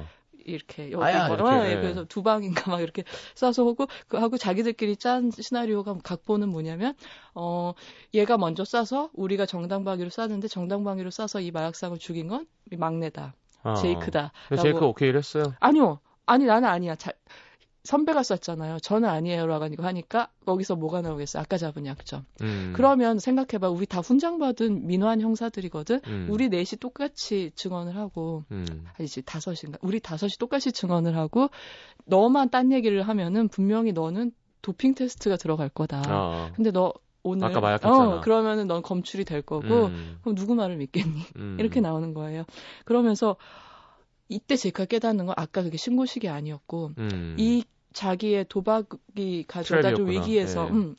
이렇게 여기 아야, 이렇게, 네. 그래서 두 방인가 막 이렇게 쏴서 하고 그 하고 자기들끼리 짠 시나리오가 각본은 뭐냐면 어 얘가 먼저 쏴서 우리가 정당방위로 쐈는데 정당방위로 쏴서 이 마약상을 죽인 건 막내다 아, 제이크다. 제이크 오케이를 했어요? 아니요, 아니 나는 아니야. 자, 선배가 썼잖아요. 저는 아니에요라고 하니까 거기서 뭐가 나오겠어요? 아까 잡은 약점. 음. 그러면 생각해봐. 우리 다 훈장 받은 민환 형사들이거든. 음. 우리 넷이 똑같이 증언을 하고 음. 아니지 다섯인가? 우리 다섯이 똑같이 증언을 하고 너만 딴 얘기를 하면은 분명히 너는 도핑 테스트가 들어갈 거다. 아. 근데 너 오늘 아까 마약했잖아. 어, 그러면은 넌 검출이 될 거고 음. 그럼 누구 말을 믿겠니? 음. 이렇게 나오는 거예요. 그러면서 이때 제가 깨닫는 건 아까 그게 신고식이 아니었고 음. 이 자기의 도박이 가져다 준. 위기에서 네. 음,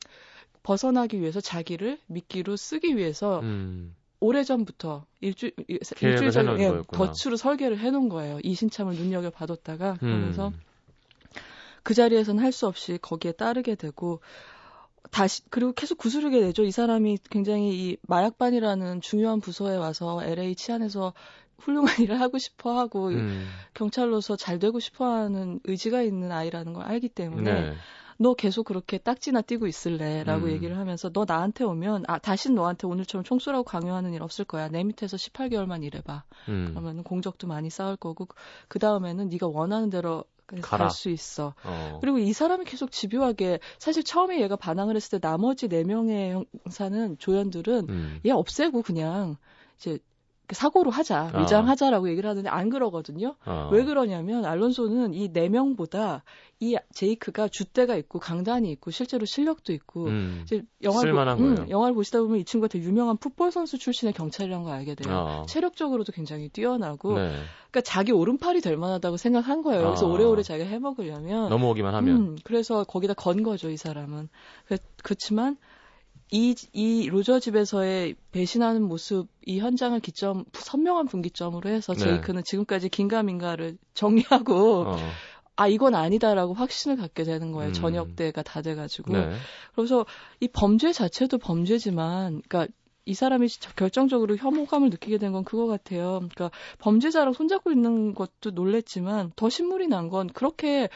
벗어나기 위해서 자기를 미끼로 쓰기 위해서 음. 오래 전부터 일주 일주일 전에 예. 덫으로 설계를 해놓은 거예요. 이 신참을 눈여겨 봐뒀다가 그러면서 음. 그 자리에서는 할 수 없이 거기에 따르게 되고 다시 그리고 계속 구스르게 되죠. 이 사람이 굉장히 이 마약반이라는 중요한 부서에 와서 LA 치안에서 훌륭한 일을 하고 싶어 하고 음. 경찰로서 잘 되고 싶어 하는 의지가 있는 아이라는 걸 알기 때문에 네. 너 계속 그렇게 딱지나 띄고 있을래 라고 음. 얘기를 하면서 너 나한테 오면 아 다신 너한테 오늘처럼 총 쏘라고 강요하는 일 없을 거야. 내 밑에서 18개월만 일해봐. 음. 그러면 공적도 많이 쌓을 거고 그 다음에는 네가 원하는 대로 가라. 갈수 있어. 어. 그리고 이 사람이 계속 집요하게 사실 처음에 얘가 반항을 했을 때 나머지 네 명의 형사는 조연들은 음. 얘 없애고 그냥 이제 사고로 하자 아. 위장하자라고 얘기를 하는데 안 그러거든요. 어. 왜 그러냐면 알론소는 이 네 명보다 이 제이크가 줏대가 있고 강단이 있고 실제로 실력도 있고 음. 이제 영화를, 보, 음. 영화를 보시다 보면 이 친구가 되게 유명한 풋볼 선수 출신의 경찰이라는 걸 알게 돼요. 어. 체력적으로도 굉장히 뛰어나고 네. 그러니까 자기 오른팔이 될 만하다고 생각한 거예요. 그래서 아. 오래오래 자기가 해먹으려면 넘어오기만 하면 음, 그래서 거기다 건 거죠, 이 사람은. 그, 그렇지만 이, 이 로저 집에서의 배신하는 모습, 이 현장을 기점, 선명한 분기점으로 해서 네. 제이크는 지금까지 긴가민가를 정리하고, 어. 아, 이건 아니다라고 확신을 갖게 되는 거예요. 음. 저녁 때가 다 돼가지고. 네. 그래서 이 범죄 자체도 범죄지만, 그러니까 이 사람이 결정적으로 혐오감을 느끼게 된 건 그거 같아요. 그러니까 범죄자랑 손잡고 있는 것도 놀랬지만 더 신물이 난 건 그렇게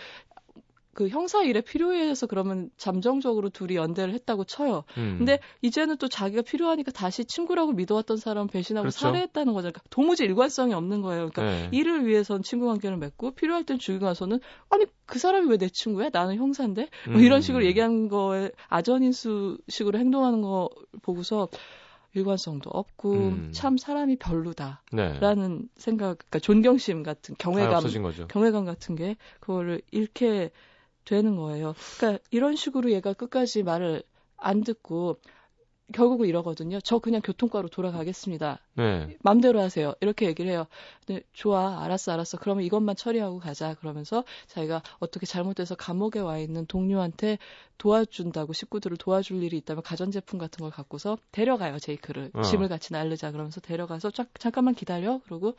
그 형사 일에 필요해서 그러면 잠정적으로 둘이 연대를 했다고 쳐요. 음. 근데 이제는 또 자기가 필요하니까 다시 친구라고 믿어왔던 사람 배신하고 그렇죠. 살해했다는 거잖아요. 그러니까 도무지 일관성이 없는 거예요. 그러니까 네. 일을 위해선 친구 관계를 맺고 필요할 땐 죽이고 나서는 아니 그 사람이 왜 내 친구야? 나는 형사인데 뭐 음. 이런 식으로 얘기한 거에 아전인수식으로 행동하는 거 보고서 일관성도 없고 음. 참 사람이 별로다라는 네. 생각, 그러니까 존경심 같은 다 경외감. 경외감 같은 게 그거를 잃게 되는 거예요. 그러니까 이런 식으로 얘가 끝까지 말을 안 듣고 결국은 이러거든요. 저 그냥 교통과로 돌아가겠습니다. 네. 맘대로 하세요. 이렇게 얘기를 해요. 근데 좋아, 알았어, 알았어. 그러면 이것만 처리하고 가자. 그러면서 자기가 어떻게 잘못돼서 감옥에 와 있는 동료한테 도와준다고 식구들을 도와줄 일이 있다면 가전제품 같은 걸 갖고서 데려가요, 제이크를. 어. 짐을 같이 날르자. 그러면서 데려가서 쫙, 잠깐만 기다려. 그러고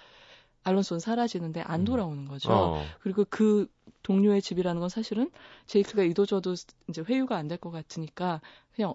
알론소는 사라지는데 안 음. 돌아오는 거죠. 어. 그리고 그 동료의 집이라는 건 사실은 제이크가 이도저도 이제 회유가 안 될 것 같으니까 그냥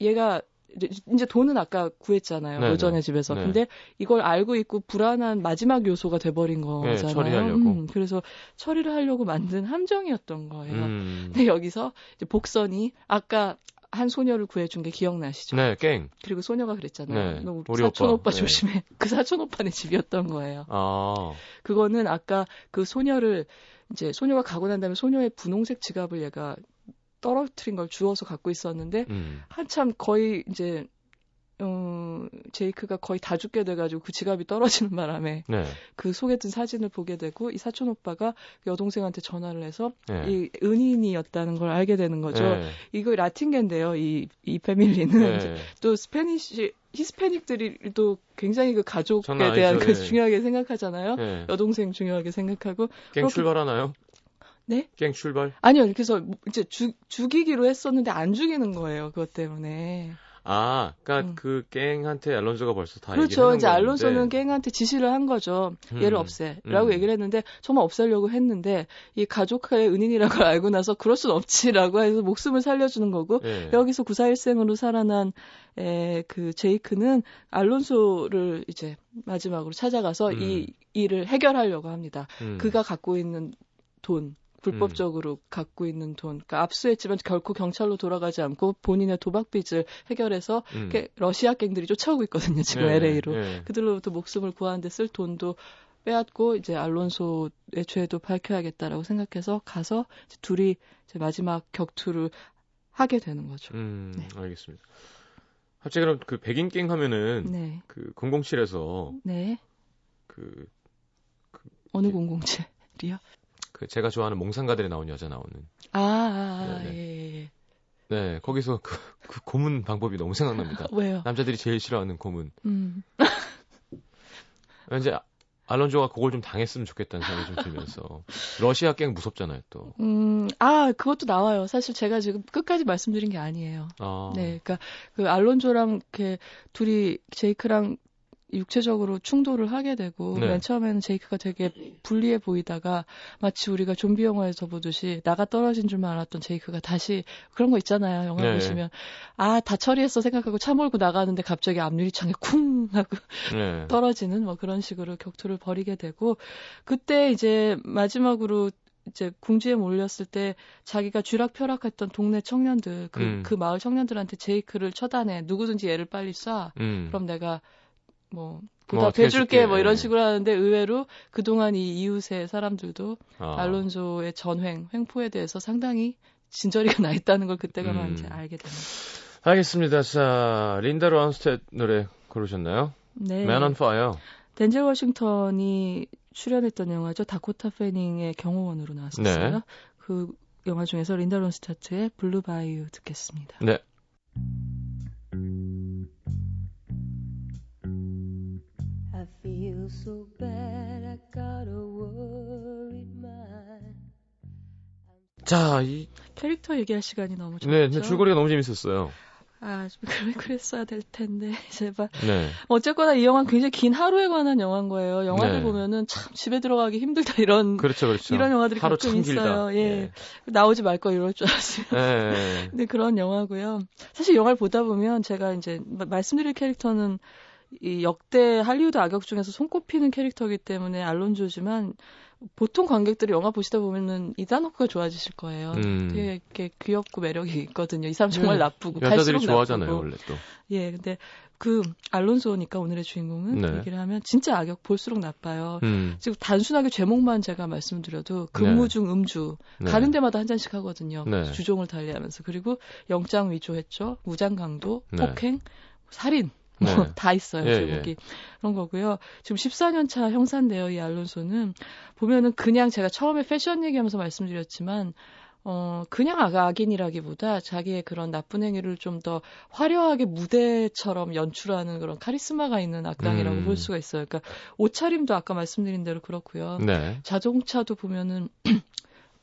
얘가 이제, 돈은 아까 구했잖아요. 네네. 로전의 집에서. 네. 근데 이걸 알고 있고 불안한 마지막 요소가 돼버린 거잖아요. 네, 처리하려고. 음, 그래서 처리를 하려고 만든 함정이었던 거예요. 음. 근데 여기서 이제 복선이 아까 한 소녀를 구해준 게 기억나시죠? 네, 깽. 그리고 소녀가 그랬잖아요. 네, 너 우리 사촌 오빠. 오빠, 네. 조심해. 그 사촌 오빠네 집이었던 거예요. 아. 그거는 아까 그 소녀를 이제 소녀가 가고 난 다음에 소녀의 분홍색 지갑을 얘가 떨어뜨린 걸 주워서 갖고 있었는데 음. 한참 거의 이제 어 제이크가 거의 다 죽게 돼가지고 그 지갑이 떨어지는 바람에 네. 그 속에 든 사진을 보게 되고 이 사촌 오빠가 여동생한테 전화를 해서 네. 이 은인이었다는 걸 알게 되는 거죠. 네. 이거 라틴계인데요. 이 이 패밀리는 네. 또 스페니시 히스패닉들이 또 굉장히 그 가족에 대한. 그 네. 중요하게 생각하잖아요. 네. 여동생 중요하게 생각하고 깽 그렇게- 출발하나요? 네? 깽 출발? 아니요. 그래서 이제 죽 죽이기로 했었는데 안 죽이는 거예요. 그것 때문에. 아, 그러니까 음. 그 깽한테 알론소가 벌써 다 그렇죠. 이제 알론소는. 갱한테 지시를 한 거죠. 음. 얘를 없애라고 음. 얘기를 했는데 정말 없애려고 했는데 이 가족의 은인이라는 걸 알고 나서 그럴 순 없지라고 해서 목숨을 살려주는 거고 네. 여기서 구사일생으로 살아난 에, 그 제이크는 알론소를 이제 마지막으로 찾아가서 음. 이 일을 해결하려고 합니다. 음. 그가 갖고 있는 돈, 불법적으로 갖고 있는 돈, 그러니까 압수했지만 결코 경찰로 돌아가지 않고 본인의 도박 빚을 해결해서 음. 러시아 갱들이 쫓아오고 있거든요. 지금 네, LA로. 네. 그들로부터 목숨을 구하는데 쓸 돈도 빼앗고 이제 알론소의 죄도 밝혀야겠다라고 생각해서 가서 둘이 이제 마지막 격투를 하게 되는 거죠. 음, 네. 알겠습니다. 갑자기 그럼 그 백인 갱 하면은 네. 그 007에서 네. 그, 그 어느 007이요? 그 제가 좋아하는 몽상가들이 나온 여자 나오는. 아, 아, 아 예, 예. 네, 거기서 그, 그 고문 방법이 너무 생각납니다. 왜요? 남자들이 제일 싫어하는 고문. 음. 이제 알론조가 그걸 좀 당했으면 좋겠다는 생각이 좀 들면서 러시아 갱 무섭잖아요 또. 음, 아 그것도 나와요. 사실 제가 지금 끝까지 말씀드린 게 아니에요. 아. 네, 그러니까 그 알론조랑 이렇게 둘이 제이크랑 육체적으로 충돌을 하게 되고 네. 맨 처음에는 제이크가 되게 불리해 보이다가 마치 우리가 좀비 영화에서 보듯이 나가 떨어진 줄만 알았던 제이크가 다시 그런 거 있잖아요 영화 네. 보시면 아 다 처리했어 생각하고 차 몰고 나가는데 갑자기 앞유리창에 쿵 하고 네. 떨어지는 뭐 그런 식으로 격투를 벌이게 되고 그때 이제 마지막으로 이제 궁지에 몰렸을 때 자기가 쥐락펴락했던 동네 청년들 그, 음. 그 마을 청년들한테 제이크를 처단해 누구든지 얘를 빨리 쏴 음. 그럼 내가 뭐 보답해줄게 뭐, 뭐 이런 식으로 하는데 의외로 그동안 이 이웃의 사람들도 아. 알론소의 전횡 횡포에 대해서 상당히 진저리가 나 있다는 걸 그때가 음. 이제 알게 됩니다. 알겠습니다. 자 린다 론스텟 노래 고르셨나요? 네. Man on Fire. 덴젤 워싱턴이 출연했던 영화죠. 다코타 페닝의 경호원으로 나왔었어요. 네. 그 영화 중에서 린다 론스타트의 Blue Bayou 듣겠습니다. 네. So bad I got a worried mind. 자, 이 캐릭터 얘기할 시간이 너무 좋죠. 네, 줄거리가 너무 재밌었어요. 아, 그래, 그랬어야 될 텐데, 제발. 네. 어쨌거나 이 영화는 굉장히 긴 하루에 관한 영화인 거예요. 영화를 네. 보면은 참 집에 들어가기 힘들다, 이런. 그렇죠, 그렇죠. 이런 영화들이 하루 가끔 있어요. 예. 네. 나오지 말거 이럴 줄 알았어요. 네. 근데 그런 영화고요. 사실 영화를 보다 보면 제가 이제 말씀드릴 캐릭터는 이 역대 할리우드 악역 중에서 손꼽히는 캐릭터이기 때문에 알론조지만 보통 관객들이 영화 보시다 보면은 이단호크가 좋아지실 거예요. 음. 되게 이렇게 귀엽고 매력이 있거든요. 이 사람 정말 음. 나쁘고 여자들이 좋아하잖아요, 나쁘고. 원래 또. 예, 근데 그 알론소니까 오늘의 주인공은 네. 얘기를 하면 진짜 악역 볼수록 나빠요. 음. 지금 단순하게 제목만 제가 말씀드려도 근무 네. 중 음주 네. 가는 데마다 한 잔씩 하거든요. 네. 주종을 달리하면서 그리고 영장 위조했죠, 무장 강도, 네. 폭행, 살인 뭐다 네. 있어요 예, 제목이 예. 그런 거고요. 지금 14년 차 형사인데요. 이 알론소는 보면은 그냥 제가 처음에 패션 얘기하면서 말씀드렸지만 어, 그냥 악인이라기보다 자기의 그런 나쁜 행위를 좀 더 화려하게 무대처럼 연출하는 그런 카리스마가 있는 악당이라고 음. 볼 수가 있어요. 그러니까 옷차림도 아까 말씀드린 대로 그렇고요. 네. 자동차도 보면은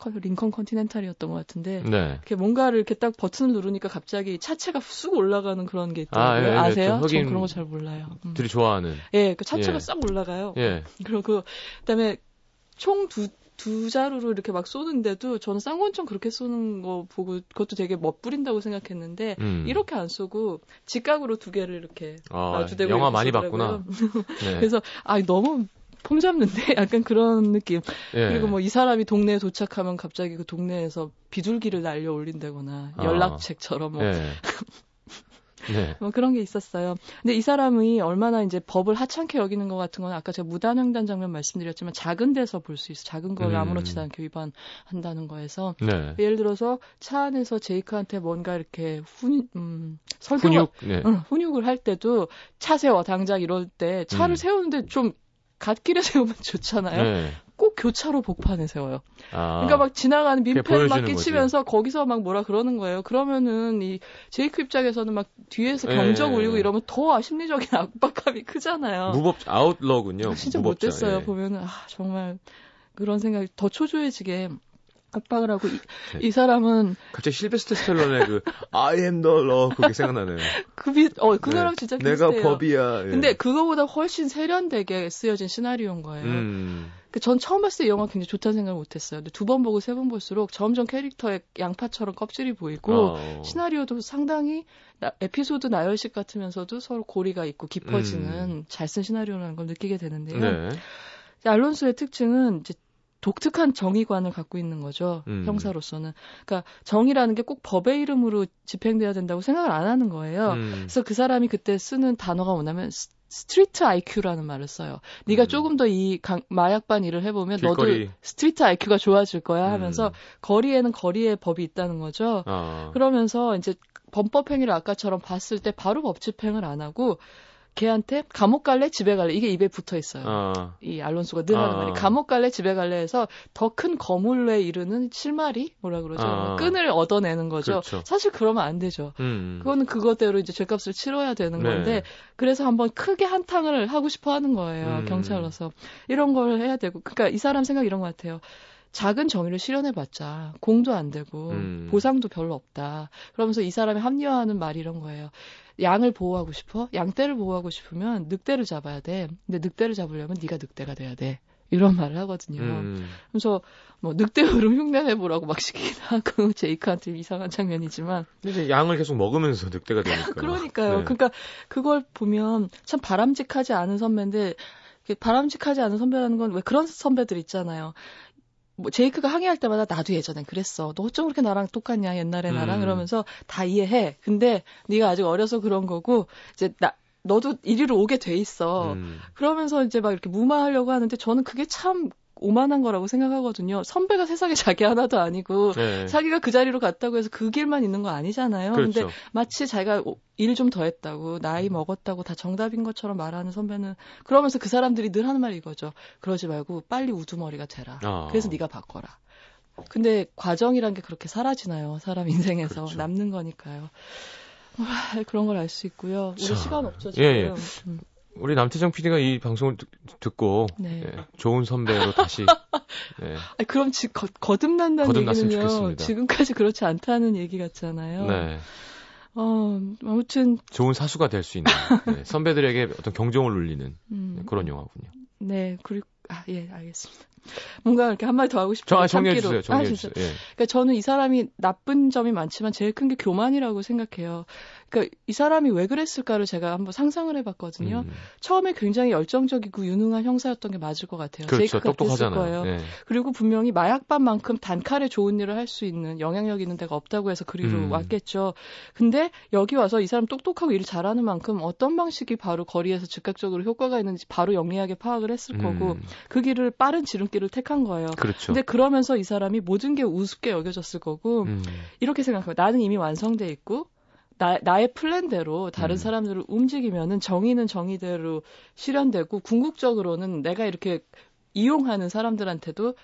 링컨 컨티넨탈이었던 것 같은데 네. 이렇게 뭔가를 이렇게 딱 버튼을 누르니까 갑자기 차체가 쑥 올라가는 그런 게 있더라고요. 아, 예, 예, 세요 전 그런 거 잘 몰라요. 음. 들이 좋아하는. 예, 그 차체가 예. 싹 올라가요. 예. 그리고 그다음에 총두 두 자루로 이렇게 막 쏘는데도 저는 쌍권총 그렇게 쏘는 거 보고 그것도 되게 멋부린다고 생각했는데 음. 이렇게 안 쏘고 직각으로 두 개를 이렇게 아, 마주대고 영화 많이 봤구나. 네. 그래서 아 너무 폼 잡는데 약간 그런 느낌. 예. 그리고 뭐 이 사람이 동네에 도착하면 갑자기 그 동네에서 비둘기를 날려 올린다거나 아. 연락책처럼 뭐. 예. 네. 뭐 그런 게 있었어요. 근데 이 사람이 얼마나 이제 법을 하찮게 여기는 것 같은 건 아까 제가 무단횡단 장면 말씀드렸지만 작은 데서 볼 수 있어. 작은 걸 음. 아무렇지도 않게 위반한다는 거에서 네. 예를 들어서 차 안에서 제이크한테 뭔가 이렇게 훈, 음, 설교, 훈육, 네. 응, 훈육을 할 때도 차 세워 당장 이럴 때 차를 음. 세우는데 좀 갓길에 세우면 좋잖아요. 네. 꼭 교차로 복판에 세워요. 아, 그러니까 막 지나가는 민폐를 막 끼치면서 거지. 거기서 막 뭐라 그러는 거예요. 그러면은 이 제이크 입장에서는 막 뒤에서 경적 네. 울리고 이러면 더 심리적인 압박감이 크잖아요. 무법 아웃러군요. 진짜 못됐어요. 예. 보면은 아 정말 그런 생각이 더 초조해지게 압박을 하고 이, 네. 이 사람은 갑자기 실베스트 스텔론의 그 I am the law 그게 생각나네요. 그비 어 그거랑 네. 진짜 비슷해요. 내가 법이야. 예. 근데 그거보다 훨씬 세련되게 쓰여진 시나리오인 거예요. 음. 그전 처음 봤을 때이 영화 굉장히 좋다는 생각을 못했어요. 근데 두 번 보고 세 번 볼수록 점점 캐릭터의 양파처럼 껍질이 보이고 어. 시나리오도 상당히 나, 에피소드 나열식 같으면서도 서로 고리가 있고 깊어지는 음. 잘쓴 시나리오라는 걸 느끼게 되는데요. 네. 알론소의 특징은 이제 독특한 정의관을 갖고 있는 거죠. 음. 형사로서는. 그러니까 정의라는 게 꼭 법의 이름으로 집행돼야 된다고 생각을 안 하는 거예요. 음. 그래서 그 사람이 그때 쓰는 단어가 뭐냐면 street IQ라는 말을 써요. 네가 음. 조금 더 이 마약반 일을 해보면 길거리. 너도 street IQ가 좋아질 거야 하면서 음. 거리에는 거리의 법이 있다는 거죠. 아. 그러면서 이제 범법 행위를 아까처럼 봤을 때 바로 법 집행을 안 하고 걔한테 감옥 갈래 집에 갈래 이게 입에 붙어 있어요. 어. 이 알론소가 늘 하는 어. 말이 감옥 갈래 집에 갈래 해서 더 큰 거물에 이르는 실마리 뭐라 그러죠. 어. 끈을 얻어내는 거죠. 그렇죠. 사실 그러면 안 되죠. 음. 그거는 그것대로 이제 죄값을 치러야 되는 네. 건데 그래서 한번 크게 한탕을 하고 싶어 하는 거예요. 음. 경찰로서 이런 걸 해야 되고 그러니까 이 사람 생각 이런 것 같아요. 작은 정의를 실현해봤자 공도 안 되고 음. 보상도 별로 없다. 그러면서 이 사람이 합리화하는 말이 이런 거예요. 양을 보호하고 싶어? 양떼를 보호하고 싶으면 늑대를 잡아야 돼. 근데 늑대를 잡으려면 네가 늑대가 돼야 돼. 이런 말을 하거든요. 음. 그래서 뭐 늑대 으로 흉내 내 보라고 막 시키기도 하고 제이크한테 이상한 장면이지만. 근데 양을 계속 먹으면서 늑대가 되니까. 그러니까요. 네. 그러니까 그걸 보면 참 바람직하지 않은 선배인데 바람직하지 않은 선배라는 건 왜 그런 선배들 있잖아요. 뭐 제이크가 항의할 때마다 나도 예전엔 그랬어. 너 어쩜 그렇게 나랑 똑같냐 옛날에 나랑 음. 이러면서 다 이해해. 근데 네가 아직 어려서 그런 거고 이제 나 너도 이리로 오게 돼 있어. 음. 그러면서 이제 막 이렇게 무마하려고 하는데 저는 그게 참 오만한 거라고 생각하거든요. 선배가 세상에 자기 하나도 아니고 네. 자기가 그 자리로 갔다고 해서 그 길만 있는 거 아니잖아요. 그렇죠. 근데 마치 자기가 일 좀 더 했다고 나이 먹었다고 다 정답인 것처럼 말하는 선배는 그러면서 그 사람들이 늘 하는 말이 이거죠. 그러지 말고 빨리 우두머리가 되라. 아. 그래서 네가 바꿔라. 근데 과정이란 게 그렇게 사라지나요? 사람 인생에서 그렇죠. 남는 거니까요. 와, 그런 걸 알 수 있고요. 우리 자, 시간 없죠, 지금. 예, 예. 음. 우리 남태정 PD가 이 방송을 듣고 네. 예, 좋은 선배로 다시 네. 아니, 그럼 지, 거, 거듭난다는 얘기는요. 좋겠습니다. 지금까지 그렇지 않다는 얘기 같잖아요. 네. 어, 아무튼 좋은 사수가 될 수 있는 네, 선배들에게 어떤 경종을 울리는 음. 그런 영화군요. 네, 그리고 아, 예, 알겠습니다. 뭔가 이렇게 한 마디 더 하고 싶어요. 아, 정리해 주세요. 정리해 주세요. 예. 그러니까 저는 이 사람이 나쁜 점이 많지만 제일 큰 게 교만이라고 생각해요. 그러니까 이 사람이 왜 그랬을까를 제가 한번 상상을 해봤거든요. 음. 처음에 굉장히 열정적이고 유능한 형사였던 게 맞을 것 같아요. 그렇죠. 똑똑하잖아요. 거예요. 네. 그리고 분명히 마약반만큼 단칼에 좋은 일을 할 수 있는 영향력 있는 데가 없다고 해서 그리로 음. 왔겠죠. 근데 여기 와서 이 사람 똑똑하고 일 잘하는 만큼 어떤 방식이 바로 거리에서 즉각적으로 효과가 있는지 바로 영리하게 파악을 했을 음. 거고 그 길을 빠른 지름길을 택한 거예요. 그렇죠. 근데 그러면서 이 사람이 모든 게 우습게 여겨졌을 거고 음. 이렇게 생각해요. 나는 이미 완성돼 있고 나, 나의 플랜대로 다른 음. 사람들을 움직이면은 정의는 정의대로 실현되고 궁극적으로는 내가 이렇게 이용하는 사람들한테도 그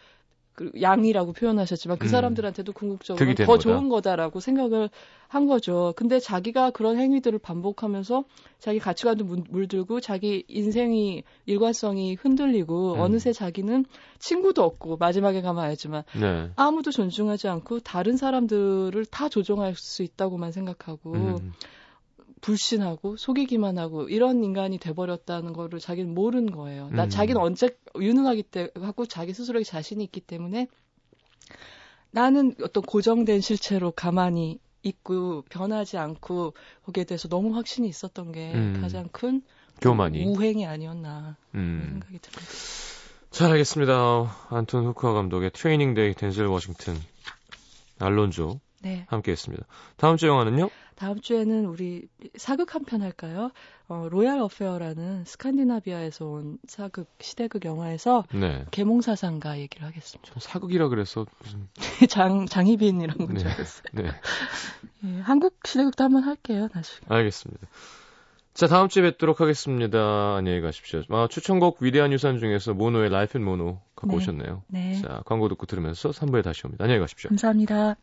양이라고 표현하셨지만 그 음. 사람들한테도 궁극적으로 더 좋은 거다라고 생각을 한 거죠. 근데 자기가 그런 행위들을 반복하면서 자기 가치관도 물들고 자기 인생이 일관성이 흔들리고 음. 어느새 자기는 친구도 없고 마지막에 가면 알지만 네. 아무도 존중하지 않고 다른 사람들을 다 조종할 수 있다고만 생각하고 음. 불신하고 속이기만 하고 이런 인간이 돼버렸다는 거를 자기는 모르는 거예요. 나 음. 자기는 언제 유능하기 때문에 갖고 자기 스스로에 자신이 있기 때문에 나는 어떤 고정된 실체로 가만히 있고 변하지 않고 거기에 대해서 너무 확신이 있었던 게 음. 가장 큰 교만이 우행이 아니었나 음. 생각이 듭니다. 잘 알겠습니다. 안톤 후쿠아 감독의 Training Day 덴젤 워싱턴 알론조 네. 함께했습니다. 다음 주 영화는요? 다음 주에는 우리 사극 한 편 할까요? 어, Royal Affair라는 스칸디나비아에서 온 사극 시대극 영화에서 네. 계몽사상가 얘기를 하겠습니다. 사극이라 그래서 무슨 장 장희빈이란 건줄 네. 알았어요. 네. 예, 한국 시대극도 한번 할게요, 나중에. 알겠습니다. 자, 다음 주에 뵙도록 하겠습니다. 안녕히 가십시오. 아, 추천곡 위대한 유산 중에서 모노의 Life in Mono 갖고 네. 오셨네요. 네. 자, 광고 듣고 들으면서 3부에 다시 옵니다. 안녕히 가십시오. 감사합니다.